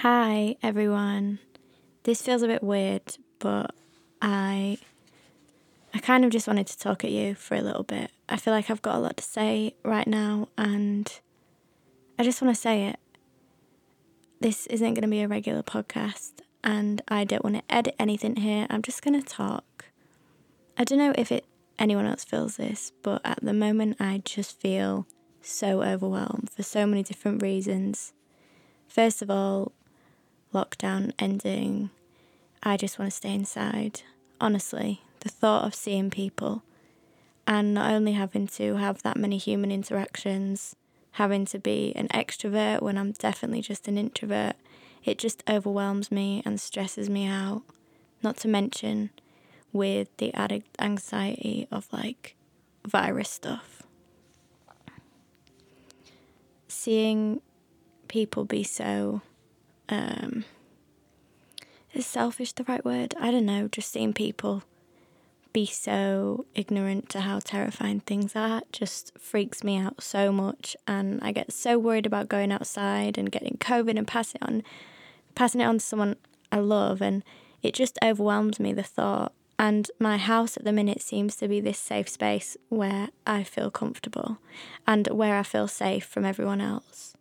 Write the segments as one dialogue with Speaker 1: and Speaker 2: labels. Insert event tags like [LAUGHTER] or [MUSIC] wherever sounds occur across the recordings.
Speaker 1: Hi everyone. This feels a bit weird, but I I kind of just wanted to talk at you for a little bit. I feel like I've got a lot to say right now and I just want to say it. This isn't going to be a regular podcast and I don't want to edit anything here. I'm just going to talk. I don't know if it anyone else feels this, but at the moment I just feel so overwhelmed for so many different reasons. First of all, lockdown ending, I just want to stay inside. Honestly, the thought of seeing people and not only having to have that many human interactions, having to be an extrovert when I'm definitely just an introvert, it just overwhelms me and stresses me out. Not to mention with the added anxiety of like virus stuff. Seeing people be so um is selfish the right word? I don't know, just seeing people be so ignorant to how terrifying things are just freaks me out so much and I get so worried about going outside and getting COVID and passing it on passing it on to someone I love and it just overwhelms me the thought and my house at the minute seems to be this safe space where I feel comfortable and where I feel safe from everyone else.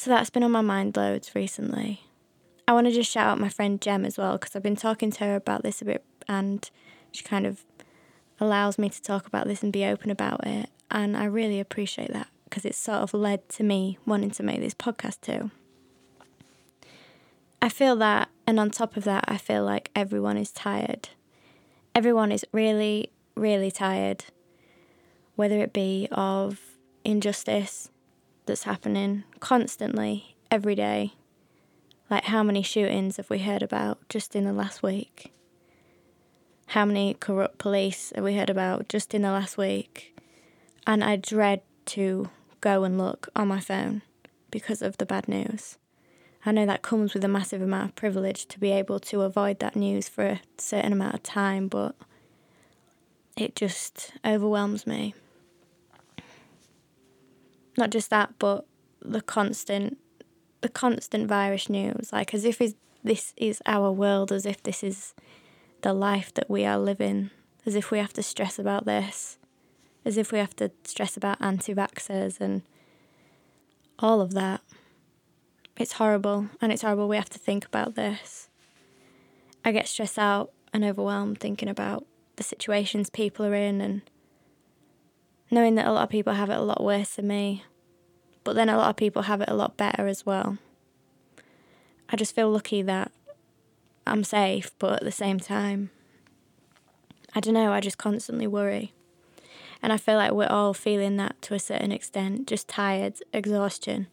Speaker 1: So that's been on my mind loads recently. I want to just shout out my friend Jem as well because I've been talking to her about this a bit and she kind of allows me to talk about this and be open about it. And I really appreciate that because it's sort of led to me wanting to make this podcast too. I feel that, and on top of that, I feel like everyone is tired everyone is really, really tired, whether it be of injustice that's happening constantly, every day. Like, how many shootings have we heard about just in the last week? How many corrupt police have we heard about just in the last week? And I dread to go and look on my phone because of the bad news. I know that comes with a massive amount of privilege to be able to avoid that news for a certain amount of time, but it just overwhelms me. Not just that, but the constant the constant virus news, like as if this is our world, as if this is the life that we are living, as if we have to stress about this, as if we have to stress about anti vaxxers and all of that. It's horrible, and it's horrible we have to think about this. I get stressed out and overwhelmed thinking about the situations people are in and knowing that a lot of people have it a lot worse than me, but then a lot of people have it a lot better as well. I just feel lucky that I'm safe, but at the same time, I don't know, I just constantly worry. And I feel like we're all feeling that to a certain extent, just tired, exhaustion,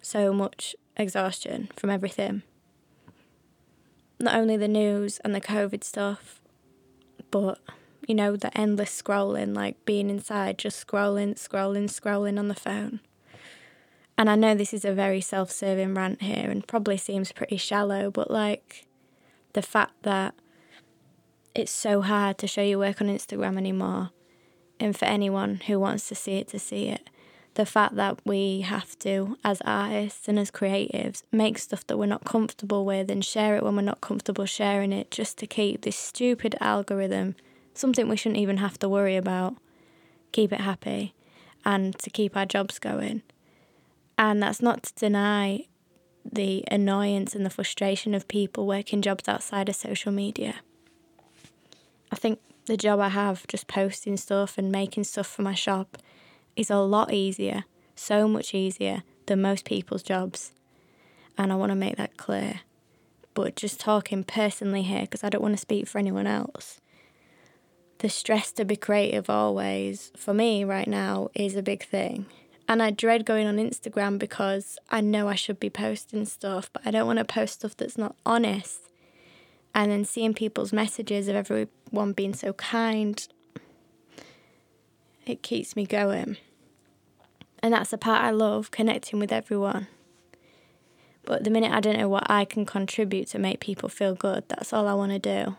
Speaker 1: so much exhaustion from everything. Not only the news and the COVID stuff, but you know, the endless scrolling, like being inside, just scrolling, scrolling, scrolling on the phone. And I know this is a very self serving rant here and probably seems pretty shallow, but like the fact that it's so hard to show your work on Instagram anymore, and for anyone who wants to see it to see it, the fact that we have to, as artists and as creatives, make stuff that we're not comfortable with and share it when we're not comfortable sharing it just to keep this stupid algorithm, something we shouldn't even have to worry about, keep it happy and to keep our jobs going. And that's not to deny the annoyance and the frustration of people working jobs outside of social media. I think the job I have, just posting stuff and making stuff for my shop, is a lot easier, so much easier than most people's jobs. And I want to make that clear. But just talking personally here, because I don't want to speak for anyone else, the stress to be creative always, for me right now, is a big thing. And I dread going on Instagram because I know I should be posting stuff, but I don't want to post stuff that's not honest. And then seeing people's messages of everyone being so kind it keeps me going. And that's the part I love, connecting with everyone. But the minute I don't know what I can contribute to make people feel good, that's all I want to do.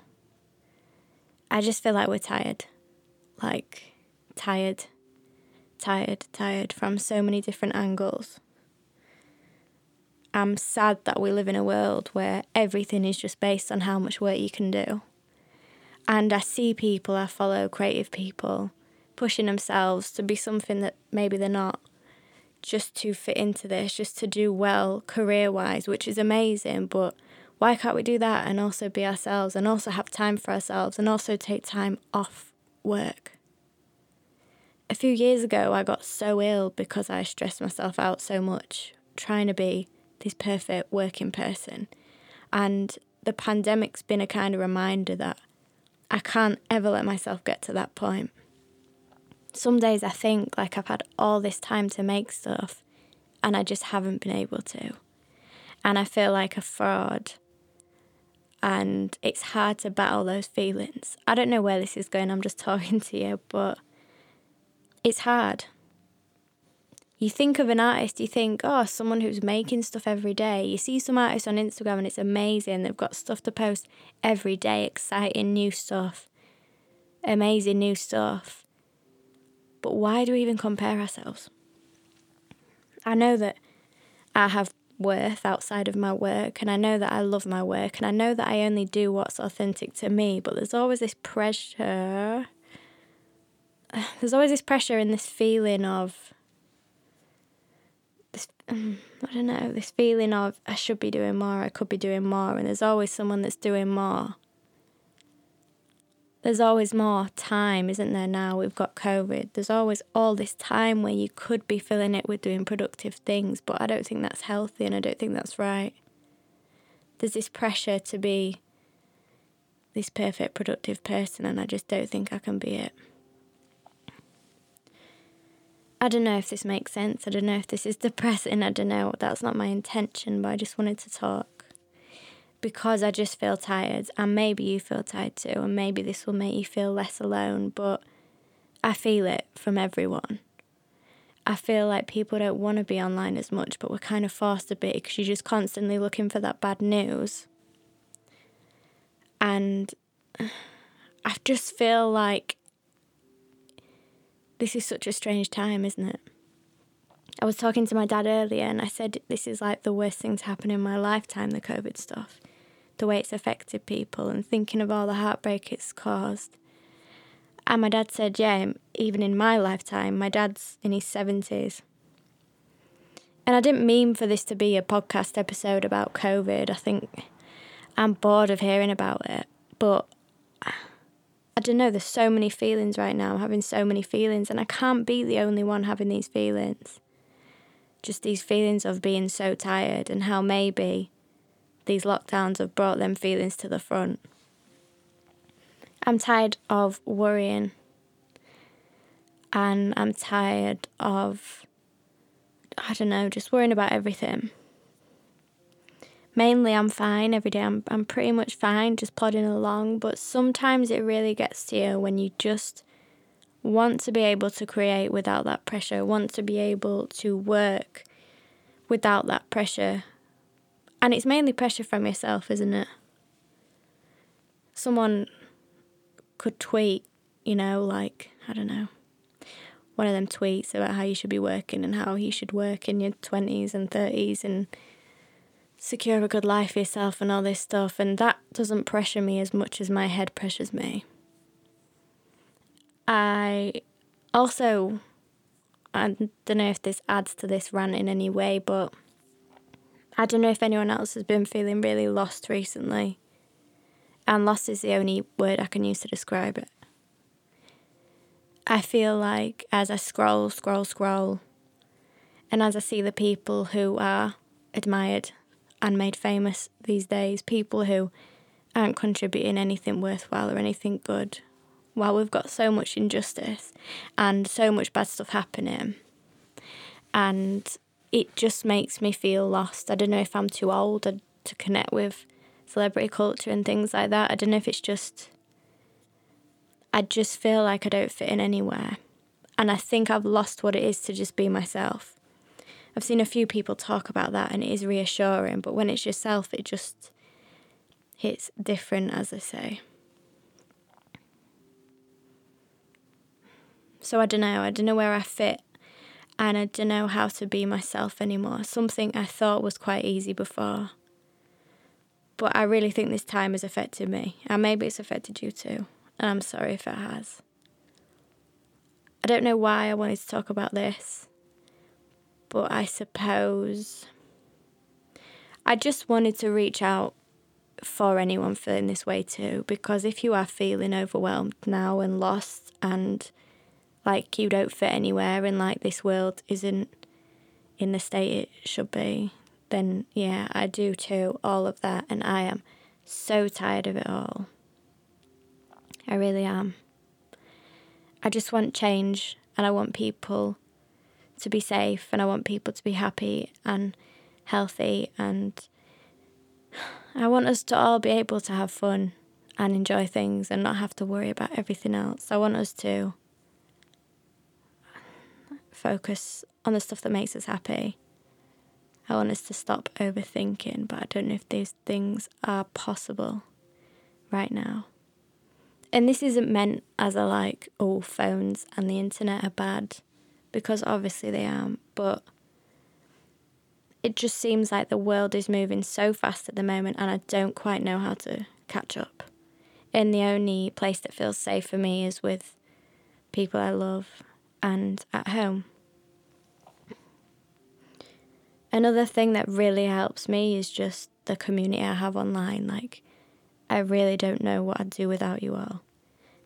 Speaker 1: I just feel like we're tired. Like, tired, tired, tired from so many different angles. I'm sad that we live in a world where everything is just based on how much work you can do. And I see people, I follow creative people pushing themselves to be something that maybe they're not, just to fit into this, just to do well career wise, which is amazing. But why can't we do that and also be ourselves and also have time for ourselves and also take time off work? A few years ago, I got so ill because I stressed myself out so much trying to be this perfect working person. And the pandemic's been a kind of reminder that I can't ever let myself get to that point. Some days I think like I've had all this time to make stuff and I just haven't been able to. And I feel like a fraud. And it's hard to battle those feelings. I don't know where this is going, I'm just [LAUGHS] talking to you, but it's hard you think of an artist, you think, oh, someone who's making stuff every day. You see some artists on Instagram and it's amazing. They've got stuff to post every day, exciting new stuff, amazing new stuff. But why do we even compare ourselves? I know that I have worth outside of my work and I know that I love my work and I know that I only do what's authentic to me, but there's always this pressure. [SIGHS] There's always this pressure and this feeling of this um, [SIGHS] I don't know this feeling of I should be doing more, I could be doing more, and there's always someone that's doing more. There's always more time, isn't there? Now we've got COVID. There's always all this time where you could be filling it with doing productive things, but I don't think that's healthy and I don't think that's right. There's this pressure to be this perfect productive person, and I just don't think I can be it. I don't know if this makes sense. I don't know if this is depressing. I don't know. That's not my intention, but I just wanted to talk because I just feel tired. And maybe you feel tired too. And maybe this will make you feel less alone. But I feel it from everyone. I feel like people don't want to be online as much, but we're kind of forced a bit because you're just constantly looking for that bad news. And [SIGHS] I just feel like this is such a strange time, isn't it? I was talking to my dad earlier and I said this is like the worst thing to happen in my lifetime, the COVID stuff. The way it's affected people and thinking of all the heartbreak it's caused. And my dad said, yeah, even in my lifetime, my dad's in his 70s. And I didn't mean for this to be a podcast episode about COVID. I think I'm bored of hearing about it. But I don't know, there's so many feelings right now. I'm having so many feelings, and I can't be the only one having these feelings. Just these feelings of being so tired, and how maybe these lockdowns have brought them feelings to the front. I'm tired of worrying, and I'm tired of, I don't know, just worrying about everything mainly I'm fine every day. I'm I'm pretty much fine, just plodding along. But sometimes it really gets to you when you just want to be able to create without that pressure, want to be able to work without that pressure. And it's mainly pressure from yourself, isn't it? Someone could tweet, you know, like, I don't know, one of them tweets about how you should be working and how you should work in your 20s and 30s and secure a good life for yourself and all this stuff, and that doesn't pressure me as much as my head pressures me. I also, I don't know if this adds to this rant in any way, but I don't know if anyone else has been feeling really lost recently. And lost is the only word I can use to describe it. I feel like as I scroll, scroll, scroll, and as I see the people who are admired and made famous these days, people who aren't contributing anything worthwhile or anything good. While we've got so much injustice and so much bad stuff happening, and it just makes me feel lost. I don't know if I'm too old uh, to connect with celebrity culture and things like that. I don't know if it's just, I just feel like I don't fit in anywhere. And I think I've lost what it is to just be myself. I've seen a few people talk about that and it is reassuring, but when it's yourself, it just hits different, as I say. So I don't know. I don't know where I fit. And I don't know how to be myself anymore. Something I thought was quite easy before. But I really think this time has affected me, and maybe it's affected you too, and I'm sorry if it has. I don't know why I wanted to talk about this, but I suppose I just wanted to reach out for anyone feeling this way too, because if you are feeling overwhelmed now and lost and like you don't fit anywhere and like this world isn't in the state it should be, then yeah, I do too, all of that. And I am so tired of it all. I really am. I just want change and I want people to be safe and I want people to be happy and healthy and I want us to all be able to have fun and enjoy things and not have to worry about everything else. I want us to focus on the stuff that makes us happy. I want us to stop overthinking, but I don't know if these things are possible right now. And this isn't meant as a like, oh, phones and the internet are bad, because obviously they are, but it just seems like the world is moving so fast at the moment and I don't quite know how to catch up. And the only place that feels safe for me is with people I love and at home. Another thing that really helps me is just the community I have online. Like, I really don't know what I'd do without you all.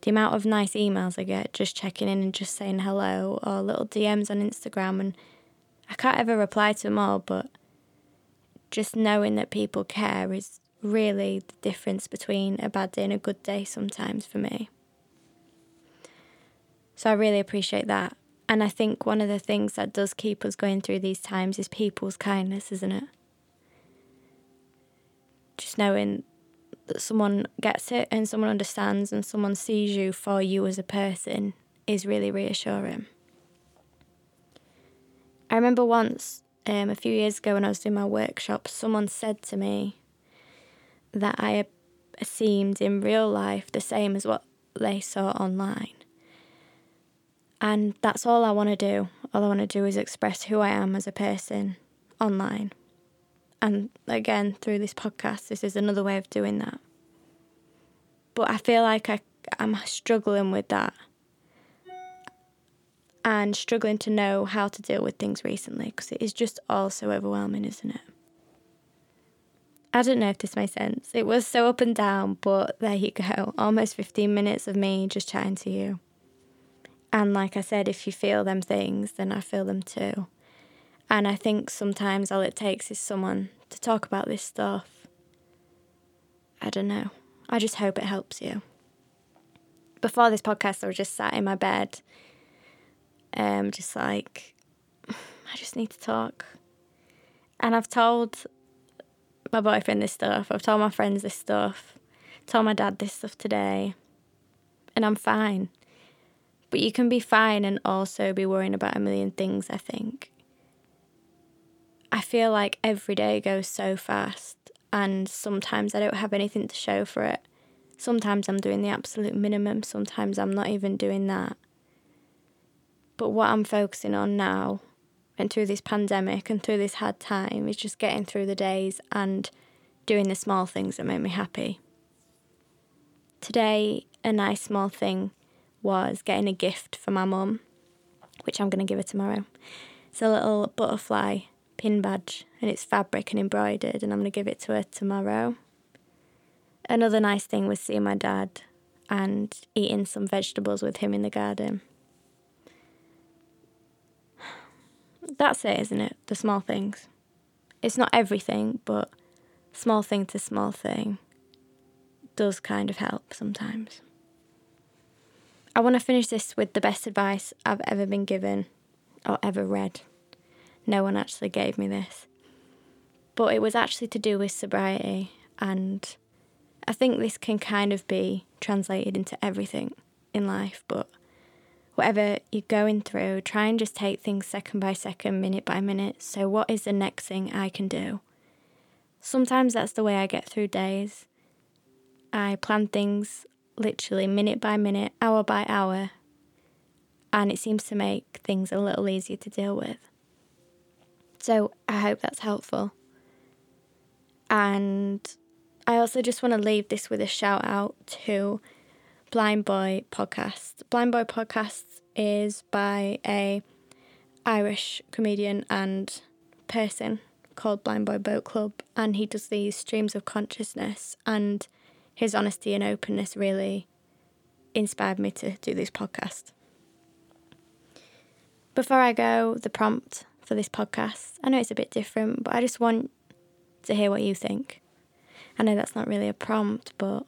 Speaker 1: The amount of nice emails I get just checking in and just saying hello, or little DMs on Instagram, and I can't ever reply to them all, but just knowing that people care is really the difference between a bad day and a good day sometimes for me. So I really appreciate that. And I think one of the things that does keep us going through these times is people's kindness, isn't it? Just knowing that someone gets it and someone understands and someone sees you for you as a person is really reassuring. I remember once, um, a few years ago when I was doing my workshop, someone said to me that I seemed in real life the same as what they saw online. And that's all I want to do. All I want to do is express who I am as a person online. And again, through this podcast, this is another way of doing that. But I feel like I, I'm struggling with that and struggling to know how to deal with things recently because it is just all so overwhelming, isn't it? I don't know if this makes sense. It was so up and down, but there you go. Almost 15 minutes of me just chatting to you. And like I said, if you feel them things, then I feel them too. And I think sometimes all it takes is someone to talk about this stuff. I don't know. I just hope it helps you. Before this podcast, I was just sat in my bed, um, just like, [SIGHS] I just need to talk. And I've told my boyfriend this stuff, I've told my friends this stuff, told my dad this stuff today, and I'm fine. But you can be fine and also be worrying about a million things, I think. I feel like every day goes so fast, and sometimes I don't have anything to show for it. Sometimes I'm doing the absolute minimum, sometimes I'm not even doing that. But what I'm focusing on now, and through this pandemic and through this hard time, is just getting through the days and doing the small things that make me happy. Today, a nice small thing was getting a gift for my mum, which I'm going to give her tomorrow. It's a little butterfly pin badge and it's fabric and embroidered, and I'm going to give it to her tomorrow. Another nice thing was seeing my dad and eating some vegetables with him in the garden. That's it, isn't it? The small things. It's not everything, but small thing to small thing does kind of help sometimes. I want to finish this with the best advice I've ever been given or ever read. No one actually gave me this. But it was actually to do with sobriety, and I think this can kind of be translated into everything in life, but whatever you're going through, try and just take things second by second, minute by minute. So, what is the next thing I can do? Sometimes that's the way I get through days. I plan things literally minute by minute, hour by hour. and it seems to make things a little easier to deal with. So I hope that's helpful. And I also just want to leave this with a shout out to Blindboy Podcast. Blindboy Podcast is by a Irish comedian and person called Blindboy Boatclub, and he does these streams of consciousness. And his honesty and openness really inspired me to do this podcast. Before I go, the prompt for this podcast. I know it's a bit different, but I just want to hear what you think. I know that's not really a prompt, but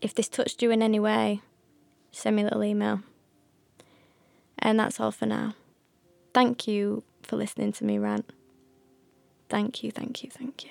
Speaker 1: if this touched you in any way, send me a little email. And that's all for now. Thank you for listening to me rant. Thank you, thank you, thank you.